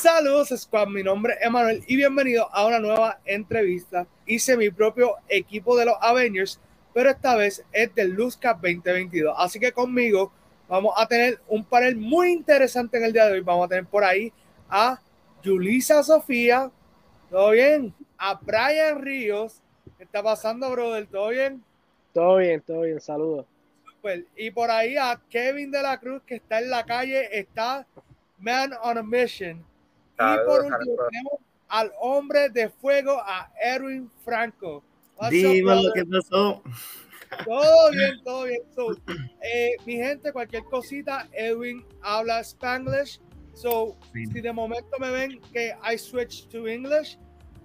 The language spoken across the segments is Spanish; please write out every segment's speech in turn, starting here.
Saludos Squad, mi nombre es Emanuel y bienvenido a una nueva entrevista. Hice mi propio equipo de los Avengers, pero esta vez es del Luzca 2022. Así que conmigo vamos a tener un panel muy interesante en el día de hoy. Vamos a tener por ahí a Julisa Sofía, ¿todo bien? A Brian Ríos, ¿qué está pasando, brother? ¿Todo bien? Todo bien, todo bien, saludos. Y por ahí a Kevin de la Cruz, que está en la calle, está Man on a Mission. Y por último tenemos al hombre de fuego, a Erwin Franco. Dime lo que pasó. Todo bien, todo bien. Eh, mi gente, cualquier cosita, Edwin habla Spanglish. So, si de momento me ven que I switch to English,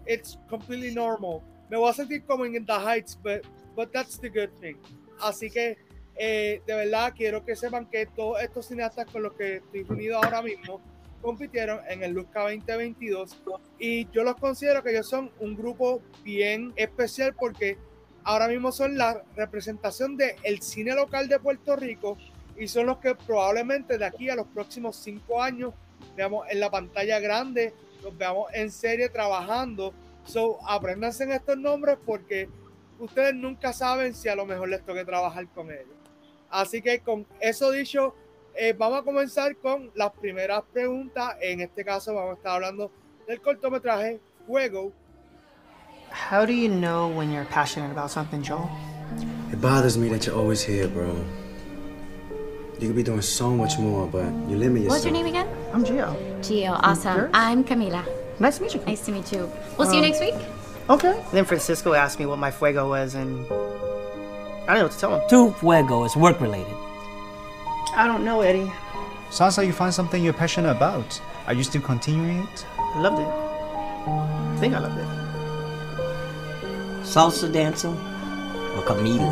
it's completely normal. Me voy a sentir como en The Heights, but, but that's the good thing. Así que, eh, de verdad, quiero que sepan que todos estos cineastas con los que estoy unido ahora mismo compitieron en el Luzca 2022 y yo los considero que ellos son un grupo bien especial porque ahora mismo son la representación del el cine local de Puerto Rico y son los que probablemente de aquí a los próximos cinco años veamos en la pantalla grande, los veamos en serie trabajando. So, apréndanse en estos nombres porque ustedes nunca saben si a lo mejor les toque trabajar con ellos. Así que con eso dicho, eh, vamos a comenzar con las primeras preguntas. En este caso vamos a estar hablando del cortometraje Fuego. How do you know when you're passionate about something, Joel? It bothers me that you're always here, bro. You could be doing so much more, but you limit yourself. What's your name again? I'm Gio. Gio, awesome. I'm Camila. Nice to meet you. Nice to meet you. We'll see you next week. Okay. Then Francisco asked me what my fuego was, and I don't know what to tell him. Tu fuego is work related. I don't know, Eddie. Sounds like you find something you're passionate about. Are you still continuing it? I loved it. I think I loved it. Salsa dancing or Camila?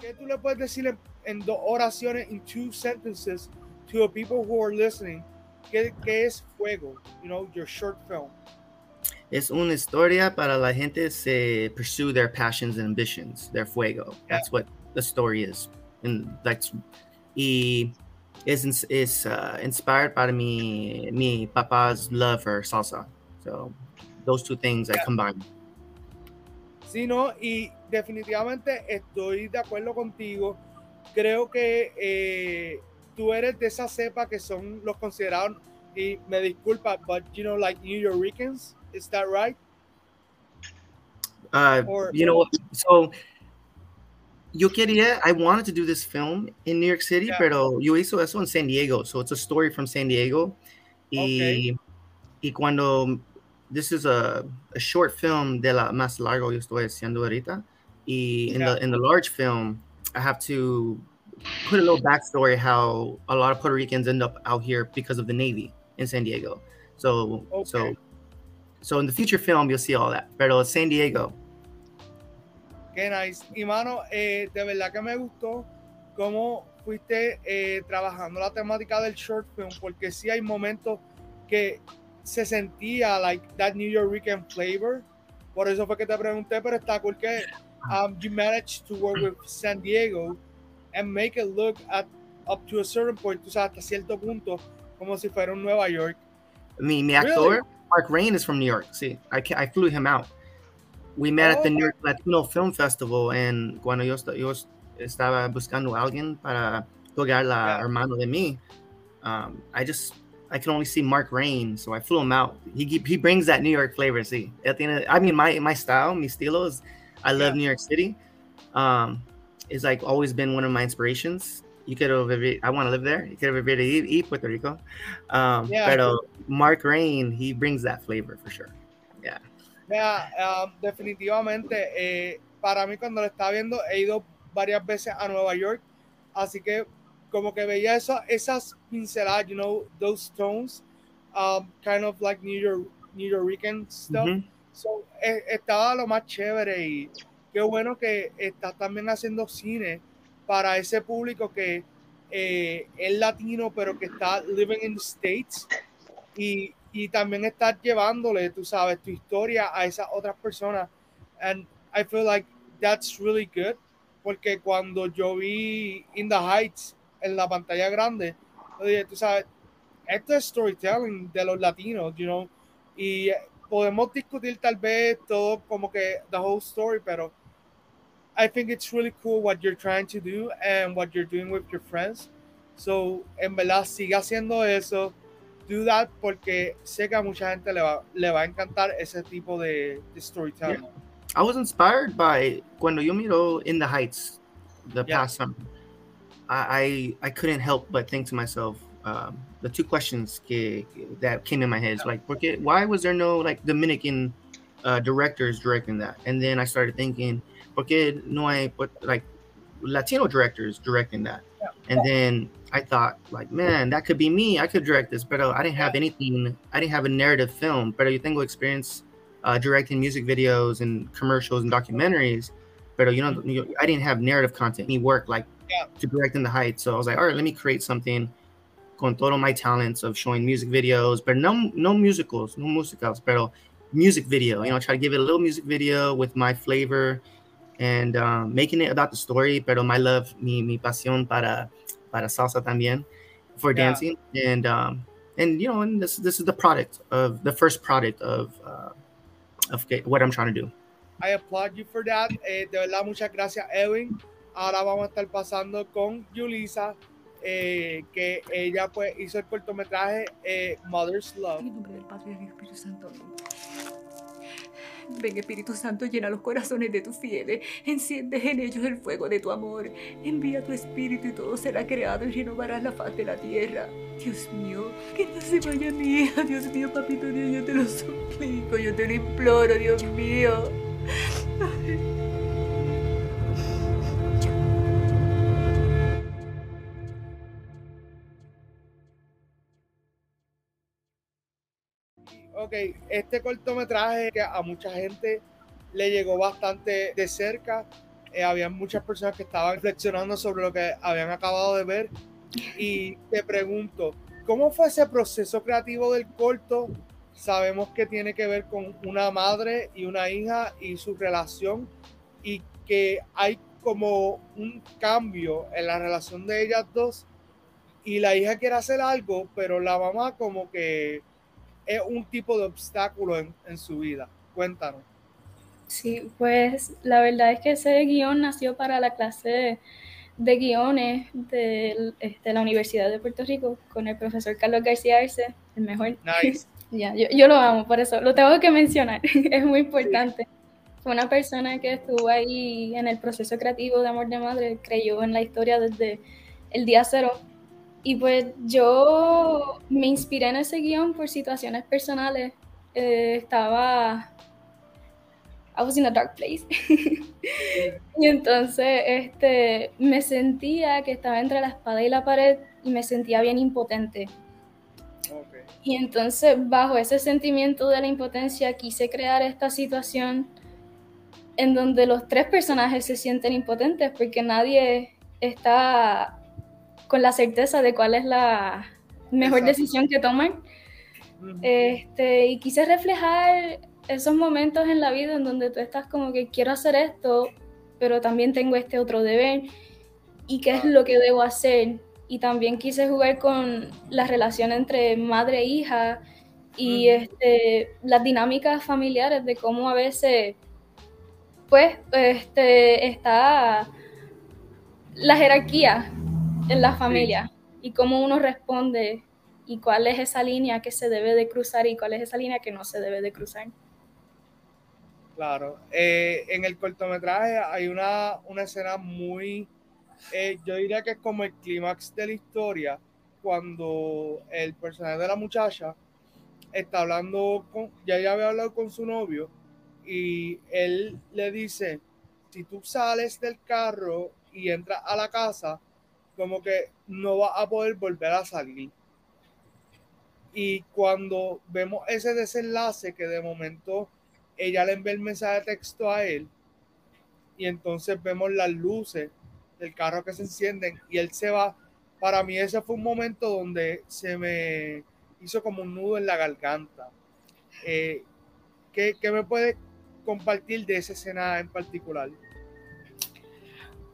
¿Qué tú le puedes decir en, en dos oraciones, in two sentences, to the people who are listening? ¿Qué, ¿Qué es Fuego? You know, your short film. Es una historia para la gente se pursue their passions and ambitions, their fuego. That's what the story is. And that's y is is uh, inspired by mi mi papa's love for salsa. So those two things I combine. Sí, no, y definitivamente estoy de acuerdo contigo. Creo que eh, tú eres de esa cepa que son los considerados, y me disculpa, but you know, like New Yorkers, is that right? Uh, or, you know, so yo quería, I wanted to do this film in New York City, yeah. pero yo hizo eso en San Diego. So it's a story from San Diego. Y, okay. y cuando, this is a, a, short film de la más largo yo estoy haciendo ahorita. Y in, yeah. the, in the large film, I have to put a little backstory how a lot of Puerto Ricans end up out here because of the Navy in San Diego. So, okay. so, so in the future film, you'll see all that. Pero San Diego, Qué nice. Y mano, eh, de verdad que me gustó cómo fuiste eh, trabajando la temática del short film, porque sí hay momentos que se sentía like that New York flavor. Por eso fue que te pregunté, pero está cool que um, you managed to work with San Diego and make it look at up to a certain point, o sea, hasta cierto punto, como si fuera un Nueva York. Mi, mi actor, really? Mark Rain, is from New York. Sí, I, I flew him out. we met oh, at the New York Latino Film Festival and cuando yo, yo estaba buscando a alguien para jugar la yeah. hermano de mí, um, I just I can only see Mark Rain, so I flew him out. He he brings that New York flavor. See, at the end, of, I mean my my style, mi estilo is I love yeah. New York City. Um, it's like always been one of my inspirations. You could have I want to live there. You could have eat, eat Puerto Rico. Um, yeah. Uh, Mark Rain, he brings that flavor for sure. Yeah. Mira, uh, definitivamente, eh, para mí cuando lo estaba viendo, he ido varias veces a Nueva York, así que como que veía eso, esas pinceladas, you know, those tones, um, kind of like New York, New Yorkican stuff. Mm -hmm. So, eh, estaba lo más chévere y qué bueno que estás también haciendo cine para ese público que eh, es latino, pero que está living in the States y y también estás llevándole, tú sabes, tu historia a esas otras personas. And I feel like that's really good porque cuando yo vi In the Heights en la pantalla grande, dije, tú sabes, esto es storytelling de los latinos, you know, y podemos discutir tal vez todo como que the whole story, pero I think it's really cool what you're trying to do and what you're doing with your friends. So, en verdad, siga haciendo eso. Do that porque sé que a mucha gente le va, le va a encantar ese tipo de, de storytelling. Yeah. I was inspired by cuando yo miro In the Heights, the Yeah. past summer. I, I I couldn't help but think to myself, um, the two questions que, that came in my head is like, porque, why was there no like Dominican uh, directors directing that? And then I started thinking, porque no hay but, like Latino directors directing that? And then I thought, like, man, that could be me. I could direct this, but uh, I didn't have anything. I didn't have a narrative film. But yo tengo experience uh, directing music videos and commercials and documentaries. But you know, you- I didn't have narrative content. Any work like Yeah. to direct in the heights. So I was like, all right, let me create something con todo my talents of showing music videos, but no no musicals, no musicals, pero music video. You know, try to give it a little music video with my flavor and um, making it about the story. Pero my love, mi mi pasión para para salsa también for Yeah. dancing and um and you know and this this is the product of the first product of uh, of what I'm trying to do. I applaud you for that. Eh, de verdad, muchas gracias, Edwin. Ahora vamos a estar pasando con Yulisa, eh, que ella pues hizo el cortometraje eh, Mother's Love. En nombre del Padre, del Espíritu Santo. Ven Espíritu Santo, llena los corazones de tus fieles, enciende en ellos el fuego de tu amor, envía tu Espíritu y todo será creado y renovarás la faz de la tierra. Dios mío, que no se vaya mi hija, Dios mío, papito Dios, yo te lo suplico, yo te lo imploro, Dios mío. Ok, este cortometraje que a mucha gente le llegó bastante de cerca. Eh, había muchas personas que estaban reflexionando sobre lo que habían acabado de ver. Y te pregunto, ¿cómo fue ese proceso creativo del corto? Sabemos que tiene que ver con una madre y una hija y su relación y que hay como un cambio en la relación de ellas dos y la hija quiere hacer algo, pero la mamá como que es un tipo de obstáculo en, en su vida. Cuéntanos. Sí, pues la verdad es que ese guion nació para la clase de, de guiones de, este, la Universidad de Puerto Rico con el profesor Carlos García Arce, el mejor. Nice. ya, yo, yo lo amo, por eso lo tengo que mencionar, es muy importante. Fue una persona que estuvo ahí en el proceso creativo de Amor de Madre, creyó en la historia desde el día cero. Y pues yo me inspiré en ese guion por situaciones personales. Eh, estaba I was in a dark place. y entonces este, me sentía que estaba entre la espada y la pared y me sentía bien impotente. Okay. Y entonces bajo ese sentimiento de la impotencia quise crear esta situación en donde los tres personajes se sienten impotentes porque nadie está con la certeza de cuál es la mejor Exacto. decisión que tomar. Este, y quise reflejar esos momentos en la vida en donde tú estás como que quiero hacer esto, pero también tengo este otro deber y qué es lo que debo hacer. Y también quise jugar con la relación entre madre e hija y este, las dinámicas familiares de cómo a veces pues este, está la jerarquía en la familia y cómo uno responde y cuál es esa línea que se debe de cruzar y cuál es esa línea que no se debe de cruzar. Claro. Eh, en el cortometraje hay una, una escena muy, eh, yo diría que es como el clímax de la historia, cuando el personaje de la muchacha está hablando con, ya ella había hablado con su novio y él le dice, si tú sales del carro y entras a la casa, como que no vas a poder volver a salir. Y cuando vemos ese desenlace que de momento ella le envía el mensaje de texto a él y entonces vemos las luces del carro que se encienden y él se va. Para mí ese fue un momento donde se me hizo como un nudo en la garganta. Eh, ¿qué, ¿Qué me puede compartir de esa escena en particular?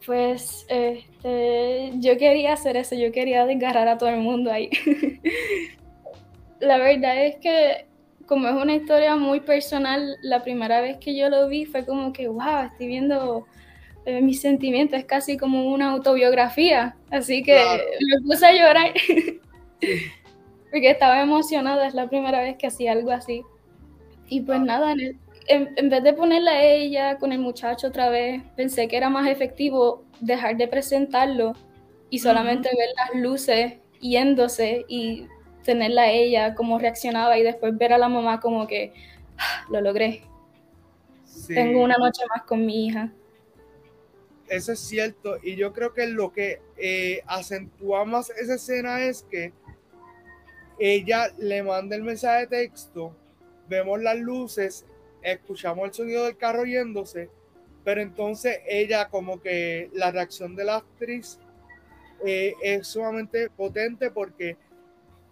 Pues este, yo quería hacer eso, yo quería desgarrar a todo el mundo ahí. la verdad es que como es una historia muy personal, la primera vez que yo lo vi fue como que, wow, estoy viendo eh, mis sentimientos, es casi como una autobiografía, así que me puse a llorar porque estaba emocionada, es la primera vez que hacía algo así. Y pues nada, en, vez de ponerla a ella con el muchacho otra vez, pensé que era más efectivo dejar de presentarlo y solamente ver las luces yéndose y tenerla a ella, cómo reaccionaba y después ver a la mamá como que ah, lo logré. Tengo una noche más con mi hija. Eso es cierto y yo creo que lo que eh, acentúa más esa escena es que ella le manda el mensaje de texto, vemos las luces, escuchamos el sonido del carro yéndose, pero entonces ella como que la reacción de la actriz eh, es sumamente potente porque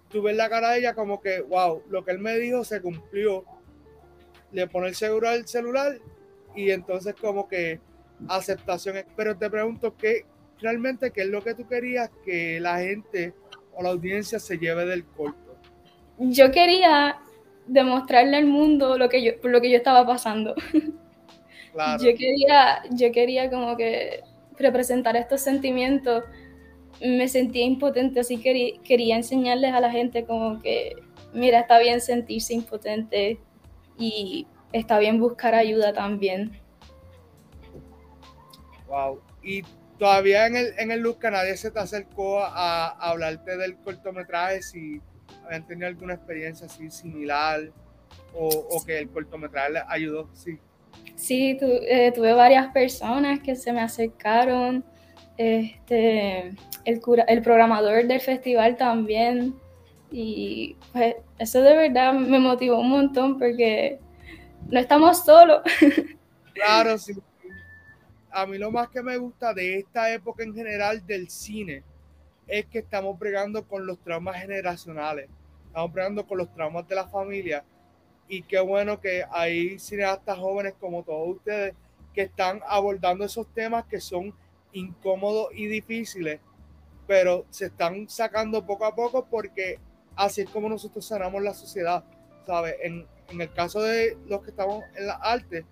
tú ves la cara de ella como que, wow, lo que él me dijo se cumplió. Le pone el seguro al celular y entonces como que aceptación. Pero te pregunto, ¿qué realmente qué es lo que tú querías que la gente o la audiencia se lleve del corto? Yo quería demostrarle al mundo lo que yo, lo que yo estaba pasando. Yo quería, yo quería como que representar estos sentimientos me sentía impotente, así que quería enseñarles a la gente como que, mira, está bien sentirse impotente y está bien buscar ayuda también. Wow. Y todavía en el, en el Luzca nadie se te acercó a, hablarte del cortometraje, si habían tenido alguna experiencia así similar o, o que el cortometraje les ayudó, sí. Sí, eh, tuve varias personas que se me acercaron este, el, el programador del festival también. Y pues eso de verdad me motivó un montón porque no estamos solos. Claro, sí. A mí lo más que me gusta de esta época en general del cine es que estamos bregando con los traumas generacionales, estamos bregando con los traumas de la familia y qué bueno que hay cineastas jóvenes como todos ustedes que están abordando esos temas que son incómodos y difíciles, pero se están sacando poco a poco porque así es como nosotros sanamos la sociedad, ¿sabes? En, en el caso de los que estamos en la arte,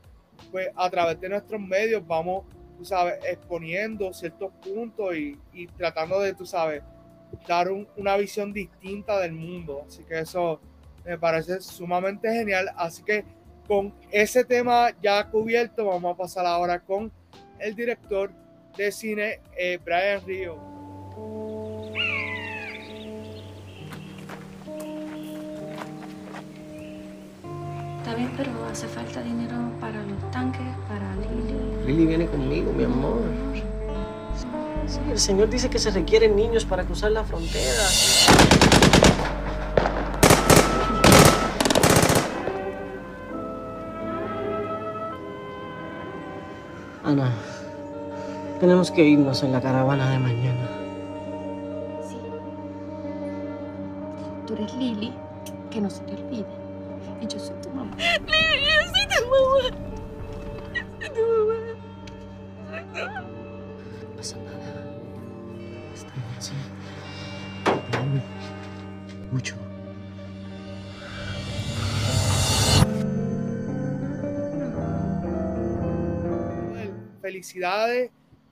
pues a través de nuestros medios vamos, tú sabes, exponiendo ciertos puntos y, tratando de, tú sabes, dar una visión distinta del mundo. Así que eso me parece sumamente genial. Así que con ese tema ya cubierto, vamos a pasar ahora con el director de cine eh, Brian Río. Está bien, pero hace falta dinero para los tanques, Lili. Viene conmigo, mi amor. Sí, el señor dice que se requieren niños para cruzar la frontera. Ana. Tenemos que irnos en la caravana de mañana. Sí. Tú eres Lili, que no se te olvide. Y yo soy tu mamá. Lili, yo soy tu mamá. Felicidades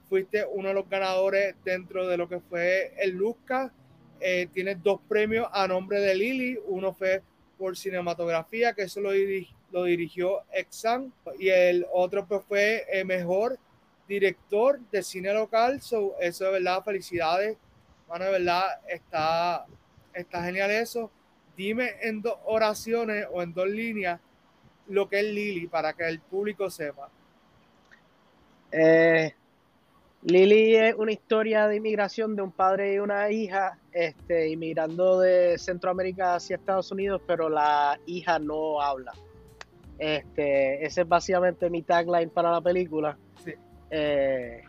fuiste uno de los ganadores dentro de lo que fue el Luzca. Eh, tienes dos premios a nombre de Lili. Uno fue por cinematografía, que eso lo, dirigió Exam, y el otro pues fue el mejor director de cine local. So, eso de verdad, felicidades. Bueno, de verdad, está, está genial eso. Dime en dos oraciones o en dos líneas lo que es Lili para que el público sepa. Eh, Lili es una historia de inmigración de un padre y una hija, este, inmigrando de Centroamérica hacia Estados Unidos, pero la hija no habla. Este, ese es básicamente mi tagline para la película. Eh,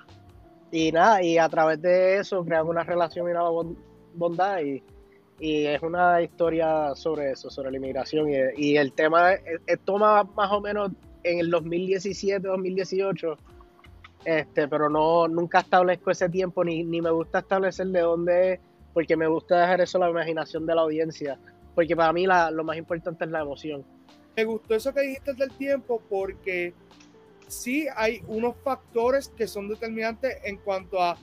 y nada, y a través de eso crean una relación y una bondad y, es una historia sobre eso, sobre la inmigración y, el tema toma más o menos en el 2017-2018 este, pero no, nunca establezco ese tiempo, ni, ni me gusta establecer de dónde es, porque me gusta dejar eso a la imaginación de la audiencia, porque para mí lo más importante es la emoción. Me gustó eso que dijiste del tiempo, porque sí hay unos factores que son determinantes en cuanto a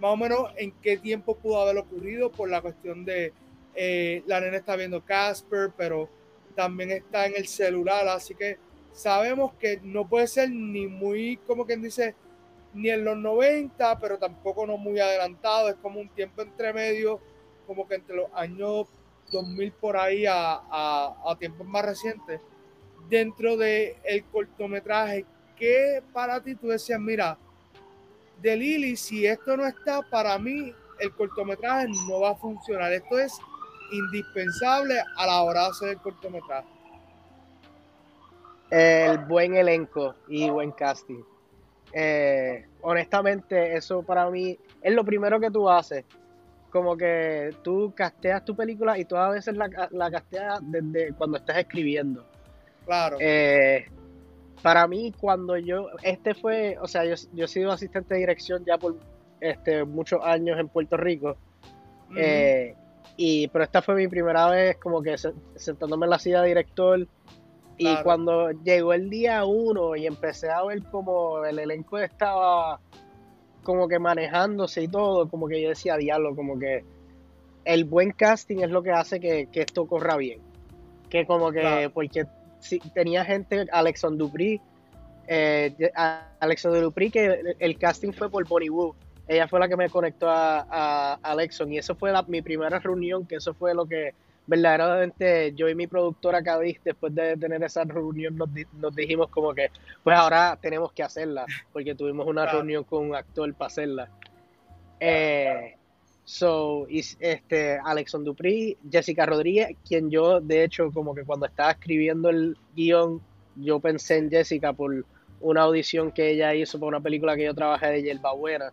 más o menos en qué tiempo pudo haber ocurrido por la cuestión de eh, la nena está viendo Casper, pero también está en el celular, así que sabemos que no puede ser ni muy, como quien dice, ni en los 90, pero tampoco no muy adelantado, es como un tiempo entre medio, como que entre los años 2000 por ahí a, a, tiempos más recientes. Dentro del el cortometraje, ¿qué para ti tú decías, mira, de Lily, si esto no está, para mí el cortometraje no va a funcionar. Esto es indispensable a la hora de hacer el cortometraje. El buen elenco y buen casting. Eh, honestamente, eso para mí es lo primero que tú haces. Como que tú casteas tu película y tú a veces la, la casteas desde cuando estás escribiendo. Claro. Eh, para mí, cuando yo, este fue, o sea, yo, yo he sido asistente de dirección ya por este, muchos años en Puerto Rico. Eh, y, pero esta fue mi primera vez como que se- sentándome en la silla de director. Y cuando llegó el día uno y empecé a ver como el elenco estaba como que manejándose y todo, como que yo decía, diablo, como que el buen casting es lo que hace que, que esto corra bien. Que como que, Claro. porque si, tenía gente, Alexon Dupri, eh, Alexon Dupri, que el, el casting fue por Bonnie Wu. Ella fue la que me conectó a, a Alexon y eso fue la- mi primera reunión, que eso fue lo que verdaderamente yo y mi productora Cadiz, después de tener esa reunión, nos, di- nos dijimos como que, pues ahora tenemos que hacerla, porque tuvimos una Claro. reunión con un actor para hacerla. Eh, so, y, este, Alexon Dupri, Jessica Rodríguez, quien yo, de hecho, como que cuando estaba escribiendo el guion, yo pensé en Jessica por una audición que ella hizo para una película que yo trabajé de Yerba Buena,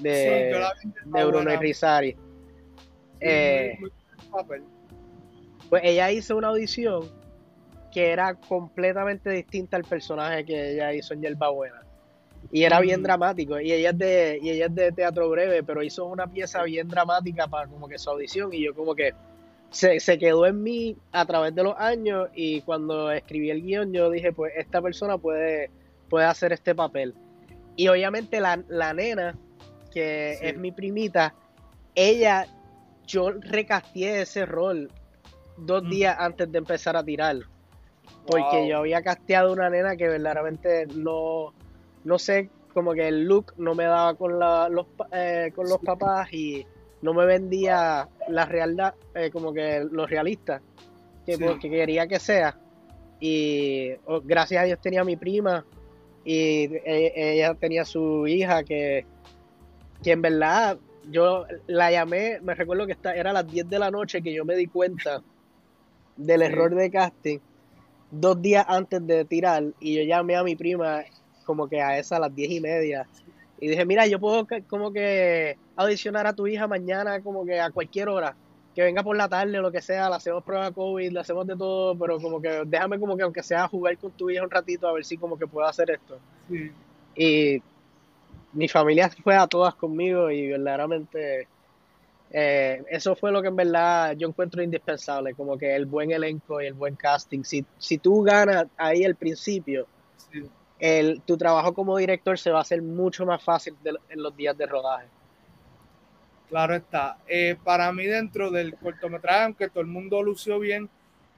de, Sí, de Bruno Buena. Irizarry. Sí, Eh, muy- muy buen papel. Pues ella hizo una audición que era completamente distinta al personaje que ella hizo en Buena. Y era bien Mm. dramático. Y ella es de, y ella es de teatro breve, pero hizo una pieza bien dramática para como que su audición. Y yo como que se, se quedó en mí a través de los años. Y cuando escribí el guion, yo dije, pues esta persona puede, puede hacer este papel. Y obviamente la, la nena, que Sí. es mi primita, ella, yo recasteé ese rol dos Mm. días antes de empezar a tirar. Porque Wow. yo había casteado una nena que verdaderamente no, no sé, como que el look no me daba con, la, los, eh, con los papás y no me vendía la realidad, eh, como que lo realista que, Sí. porque quería que sea. Y oh, gracias a Dios tenía mi prima y e- ella tenía su hija que, que en verdad yo la llamé, me recuerdo que era a las 10 de la noche que yo me di cuenta del error de casting dos días antes de tirar y yo llamé a mi prima como que a esa a las diez y media y dije, mira, yo puedo como que audicionar a tu hija mañana como que a cualquier hora, que venga por la tarde o lo que sea, le hacemos prueba COVID, le hacemos de todo, pero como que déjame como que aunque sea jugar con tu hija un ratito a ver si como que puedo hacer esto. Sí. Y mi familia fue a todas conmigo y verdaderamente eh, eso fue lo que en verdad yo encuentro indispensable, como que el buen elenco y el buen casting. Si, si tú ganas ahí al principio, Sí. el, tu trabajo como director se va a hacer mucho más fácil de- en los días de rodaje. Claro está. Eh, para mí dentro del cortometraje, aunque todo el mundo lució bien,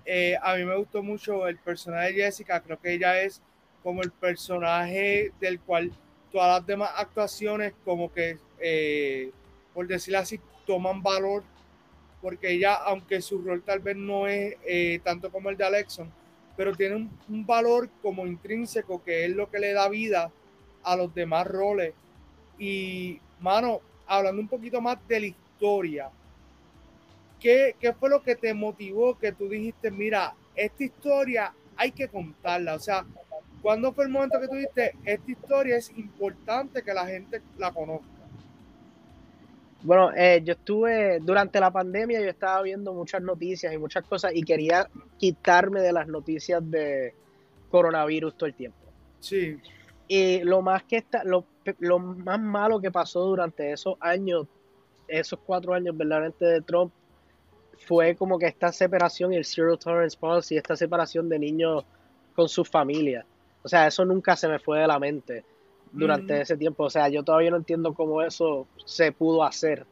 eh, a mí me gustó mucho el personaje de Jessica. Creo que ella es como el personaje del cual todas las demás actuaciones como que, eh, por decirlo así, toman valor. Porque ella, aunque su rol tal vez no es eh, tanto como el de Alexon, pero tiene un, un valor como intrínseco que es lo que le da vida a los demás roles. Y, mano, hablando un poquito más de la historia, ¿qué, qué fue lo que te motivó que tú dijiste, mira, esta historia hay que contarla? O sea, ¿cuándo fue el momento que tú dijiste, esta historia es importante que la gente la conozca? Bueno, eh, yo estuve, durante la pandemia yo estaba viendo muchas noticias y muchas cosas y quería quitarme de las noticias de coronavirus todo el tiempo. Sí. Y lo más que está, lo, lo más malo que pasó durante esos años, esos cuatro años verdaderamente de Trump, fue como que esta separación el Zero Tolerance Policy, esta separación de niños con sus familias. O sea, eso nunca se me fue de la mente durante ese tiempo. O sea, yo todavía no entiendo cómo eso se pudo hacer.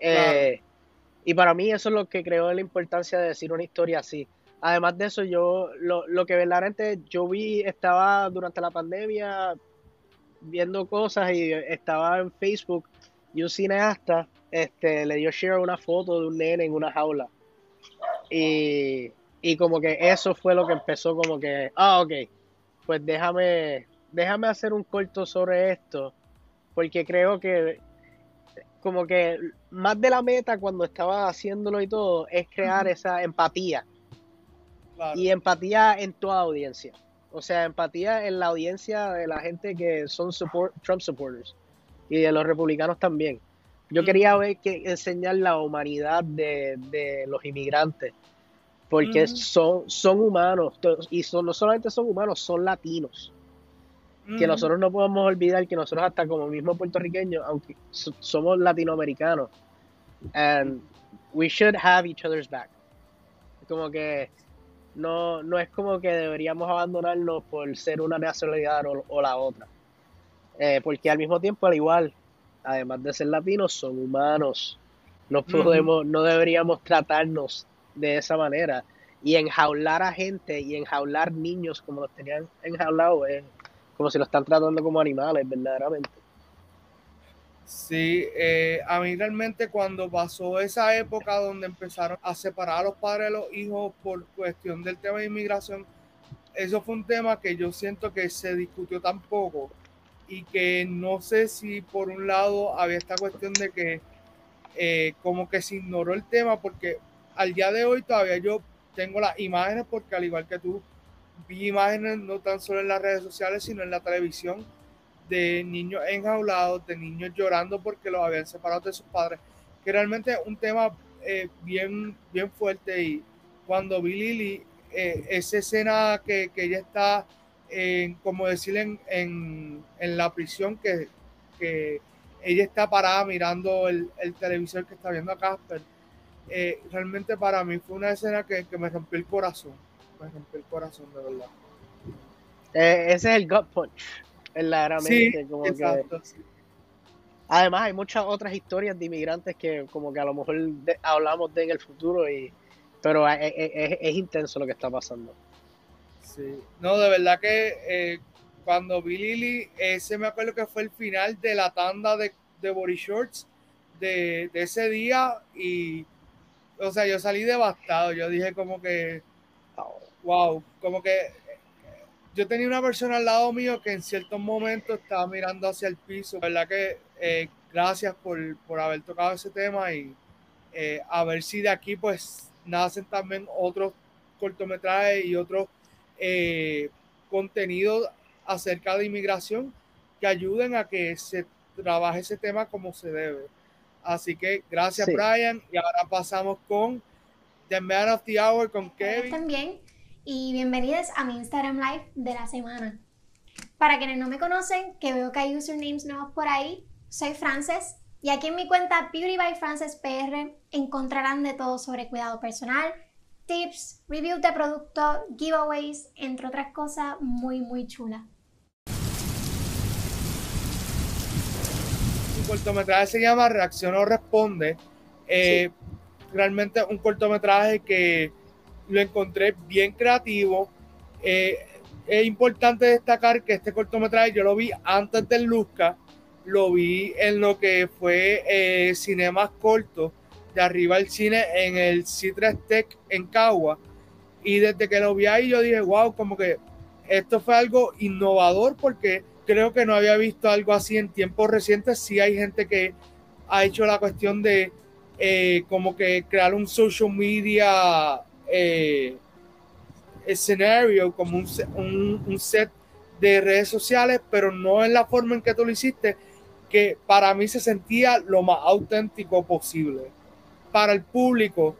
Eh, y para mí eso es lo que creó la importancia de decir una historia así. Además de eso, yo lo, lo que verdaderamente yo vi, estaba durante la pandemia viendo cosas y estaba en Facebook y un cineasta este, le dio share una foto de un nene en una jaula. Y, y como que eso fue lo que empezó como que, ah, ok, pues déjame, déjame hacer un corto sobre esto, porque creo que como que más de la meta cuando estaba haciéndolo y todo es crear esa empatía Claro. y empatía en toda audiencia. O sea, empatía en la audiencia de la gente que son support, Trump supporters y de los republicanos también. Yo quería ver que enseñar la humanidad de, de los inmigrantes, porque son, son humanos y son, no solamente son humanos, son latinos. Que nosotros no podemos olvidar que nosotros hasta como mismo puertorriqueños, aunque so- somos latinoamericanos, and we should have each other's back. Como que no, no es como que deberíamos abandonarnos por ser una nacionalidad o, o la otra. Eh, porque al mismo tiempo, al igual, además de ser latinos, son humanos. No podemos, no deberíamos tratarnos de esa manera. Y enjaular a gente y enjaular niños como los tenían enjaulados es como si lo están tratando como animales, verdaderamente. Sí, eh, a mí realmente cuando pasó esa época donde empezaron a separar a los padres de los hijos por cuestión del tema de inmigración, eso fue un tema que yo siento que se discutió tan poco y que no sé si por un lado había esta cuestión de que eh, como que se ignoró el tema porque al día de hoy todavía yo tengo las imágenes porque al igual que tú vi imágenes no tan solo en las redes sociales sino en la televisión de niños enjaulados, de niños llorando porque los habían separado de sus padres, que realmente es un tema eh, bien, bien fuerte. Y cuando vi Lily, eh, esa escena que, que ella está, como decir, en, en, en la prisión, que, que ella está parada mirando el, el televisor que está viendo a Casper, eh, realmente para mí fue una escena que, que me rompió el corazón, me rompió el corazón de verdad. Eh, ese es el gut punch, verdaderamente. Sí, como que- exacto, sí. Además, hay muchas otras historias de inmigrantes que como que a lo mejor de- hablamos de en el futuro, y pero es, es- es- es intenso lo que está pasando. Sí. No, de verdad que eh, cuando vi Lily, ese me acuerdo que fue el final de la tanda de, de Body Shorts de, de ese día y, o sea, yo salí devastado. Yo dije como que, wow, como que eh, yo tenía una persona al lado mío que en ciertos momentos estaba mirando hacia el piso. Verdad que eh, gracias por, por haber tocado ese tema y eh, a ver si de aquí pues nacen también otros cortometrajes y otros eh, contenidos acerca de inmigración que ayuden a que se trabaje ese tema como se debe. Así que gracias Sí. Brian y ahora pasamos con The Man of the Hour con Kevin. también y bienvenidos a mi Instagram Live de la semana. Para quienes no me conocen, que veo que hay usernames nuevos por ahí, soy Frances y aquí en mi cuenta Beauty by Frances PR encontrarán de todo sobre cuidado personal, tips, reviews de productos, giveaways, entre otras cosas muy muy chulas. Su cortometraje se llama Reacción o Responde. Eh, Realmente un cortometraje que lo encontré bien creativo. Eh, es importante destacar que este cortometraje yo lo vi antes del Luzca, lo vi en lo que fue eh, Cinemas Cortos, de arriba al cine en el Citrus Tech en Cagua. Y desde que lo vi ahí yo dije, wow, como que esto fue algo innovador porque creo que no había visto algo así en tiempos recientes. Sí hay gente que ha hecho la cuestión de eh, como que crear un social media eh, escenario, como un, un- set de redes sociales, pero no en la forma en que tú lo hiciste, que para mí se sentía lo más auténtico posible. Para el público,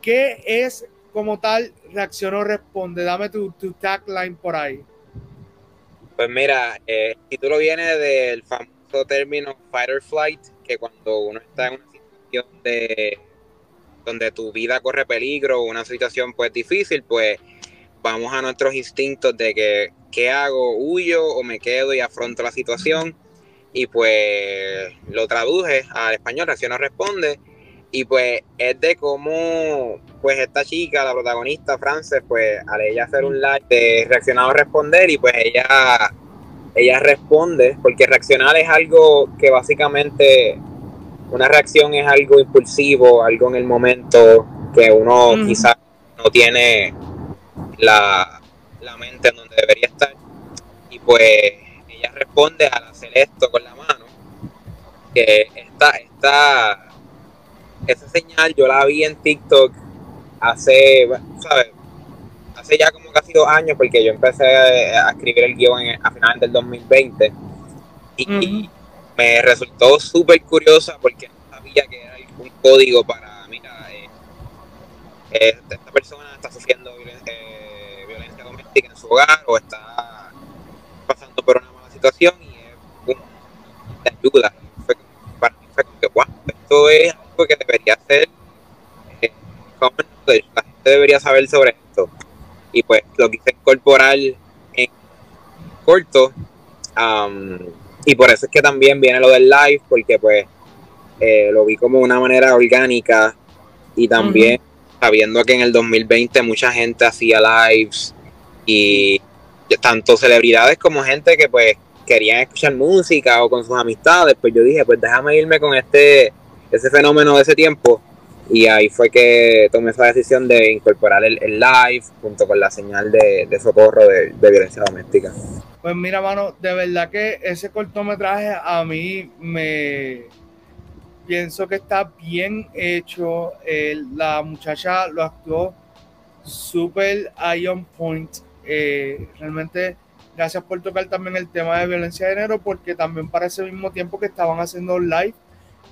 ¿qué es como tal reacción o responde? Dame tu, tu tagline por ahí. Pues mira, eh, el título viene del famoso término fight or flight, que cuando uno está en una situación de donde tu vida corre peligro, una situación pues difícil, pues vamos a nuestros instintos de que qué hago, huyo o me quedo y afronto la situación y pues lo traduje al español, reacción no responde. Y pues es de cómo pues esta chica, la protagonista Frances, pues al ella hacer un live de reaccionado responder y pues ella ella responde porque reaccionar es algo que básicamente una reacción es algo impulsivo, algo en el momento que uno quizás no tiene la, la mente en donde debería estar. Y pues ella responde al hacer esto con la mano que esta, esta esa señal yo la vi en TikTok hace, ¿sabes? Hace ya como casi dos años, porque yo empecé a escribir el guion a finales del 2020 y me resultó súper curiosa porque no sabía que era un código para, mira, eh, eh, esta persona está sufriendo violencia, eh, violencia doméstica en su hogar o está pasando por una mala situación y es un de ayuda. para mí fue como que, wow, esto es que debería ser eh, la gente debería saber sobre esto y pues lo quise incorporar en corto y por eso es que también viene lo del live porque pues eh, lo vi como una manera orgánica y también sabiendo que en el 2020 mucha gente hacía lives y tanto celebridades como gente que pues querían escuchar música o con sus amistades, pues yo dije, pues déjame irme con este ese fenómeno de ese tiempo y ahí fue que tomé esa decisión de incorporar el, live junto con la señal de, socorro de, violencia doméstica. Pues mira, mano, de verdad que ese cortometraje a mí me pienso que está bien hecho. la muchacha lo actuó súper on point. Eh, realmente, gracias por tocar también el tema de violencia de género, porque también para ese mismo tiempo que estaban haciendo live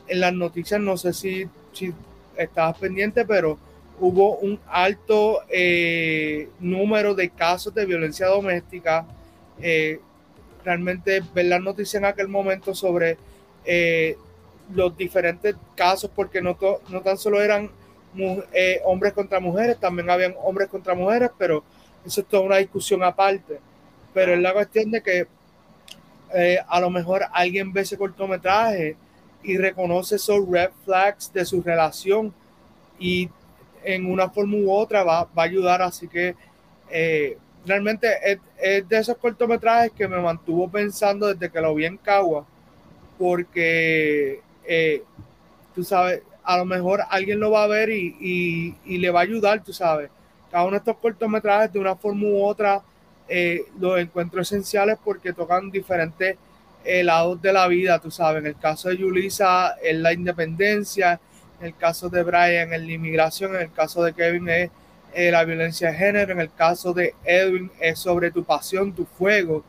en las noticias, no sé si estabas pendiente, pero hubo un alto eh, número de casos de violencia doméstica. Eh, realmente ver las noticias en aquel momento sobre eh, los diferentes casos, porque no, tan solo eran hombres contra mujeres, también habían hombres contra mujeres, pero eso es toda una discusión aparte. Pero es la cuestión de que a lo mejor alguien ve ese cortometraje y reconoce esos red flags de su relación y en una forma u otra va, va a ayudar. Así que eh, realmente es, de esos cortometrajes que me mantuvo pensando desde que lo vi en Cagua, porque eh, tú sabes, a lo mejor alguien lo va a ver y, y, le va a ayudar, tú sabes. Cada uno de estos cortometrajes de una forma u otra eh, los encuentro esenciales porque tocan diferentes el lado de la vida, tú sabes. En el caso de Yulisa es la independencia, en el caso de Brian es la inmigración, en el caso de Kevin es eh, la violencia de género, en el caso de Edwin es sobre tu pasión, tu fuego.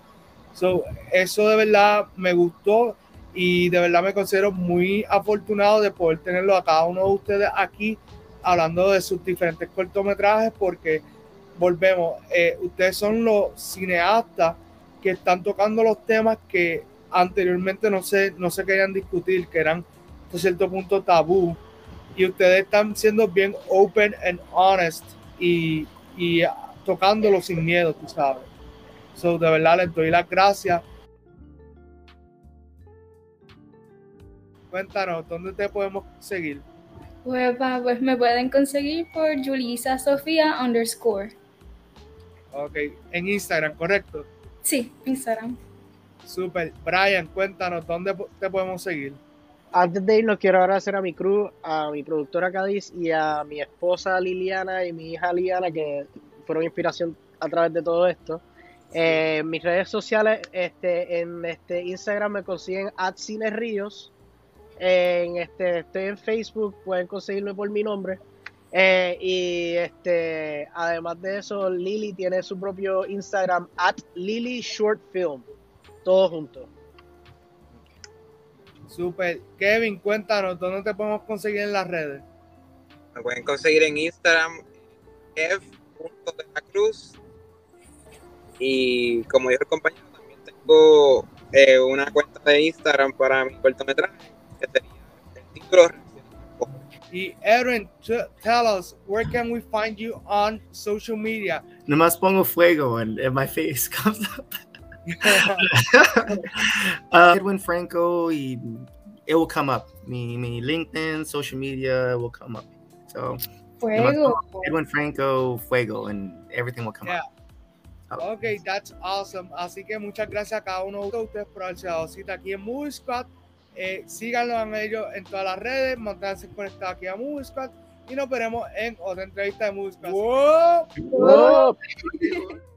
So, eso de verdad me gustó y de verdad me considero muy afortunado de poder tenerlo a cada uno de ustedes aquí hablando de sus diferentes cortometrajes porque volvemos, eh, ustedes son los cineastas que están tocando los temas que anteriormente no se, no se querían discutir, que eran hasta cierto punto tabú. Y ustedes están siendo bien open and honest y, y tocándolo sin miedo, tú sabes. So, de verdad les doy las gracias. Cuéntanos, ¿dónde te podemos seguir? Pues, pues me pueden conseguir por Julisa Sofía underscore. Ok, en Instagram, ¿correcto? Sí, Instagram. Super. Brian, cuéntanos, ¿dónde te podemos seguir? Antes de irnos, quiero agradecer a mi crew, a mi productora Cádiz y a mi esposa Liliana y mi hija Liana, que fueron inspiración a través de todo esto. Eh, mis redes sociales, este, en este Instagram me consiguen @cineríos. En este, estoy en Facebook, pueden conseguirme por mi nombre. Eh, y este, además de eso, Lili tiene su propio Instagram, at Lily Short Film todos juntos. Super. Kevin, cuéntanos, ¿dónde te podemos conseguir en las redes? Me pueden conseguir en Instagram, F. de la Cruz. Y como dijo el compañero, también tengo eh, una cuenta de Instagram para mi cortometraje, que sería el título y Aaron, tell us where can we find you on social media? Nomás pongo fuego and, and my face comes up. Uh, Edwin Franco, y it will come up. Me, me LinkedIn, social media will come up. So Fuego. Edwin Franco, Fuego, and everything will come yeah. up. Ok, that's awesome. Así que muchas gracias a cada uno de ustedes por haberse dado cita aquí en Movie Squad. Eh, síganlo a ellos en todas las redes, manténganse conectados aquí a Movie Squad y nos veremos en otra entrevista de Movie Squad. ¡Wow! ¡Wow!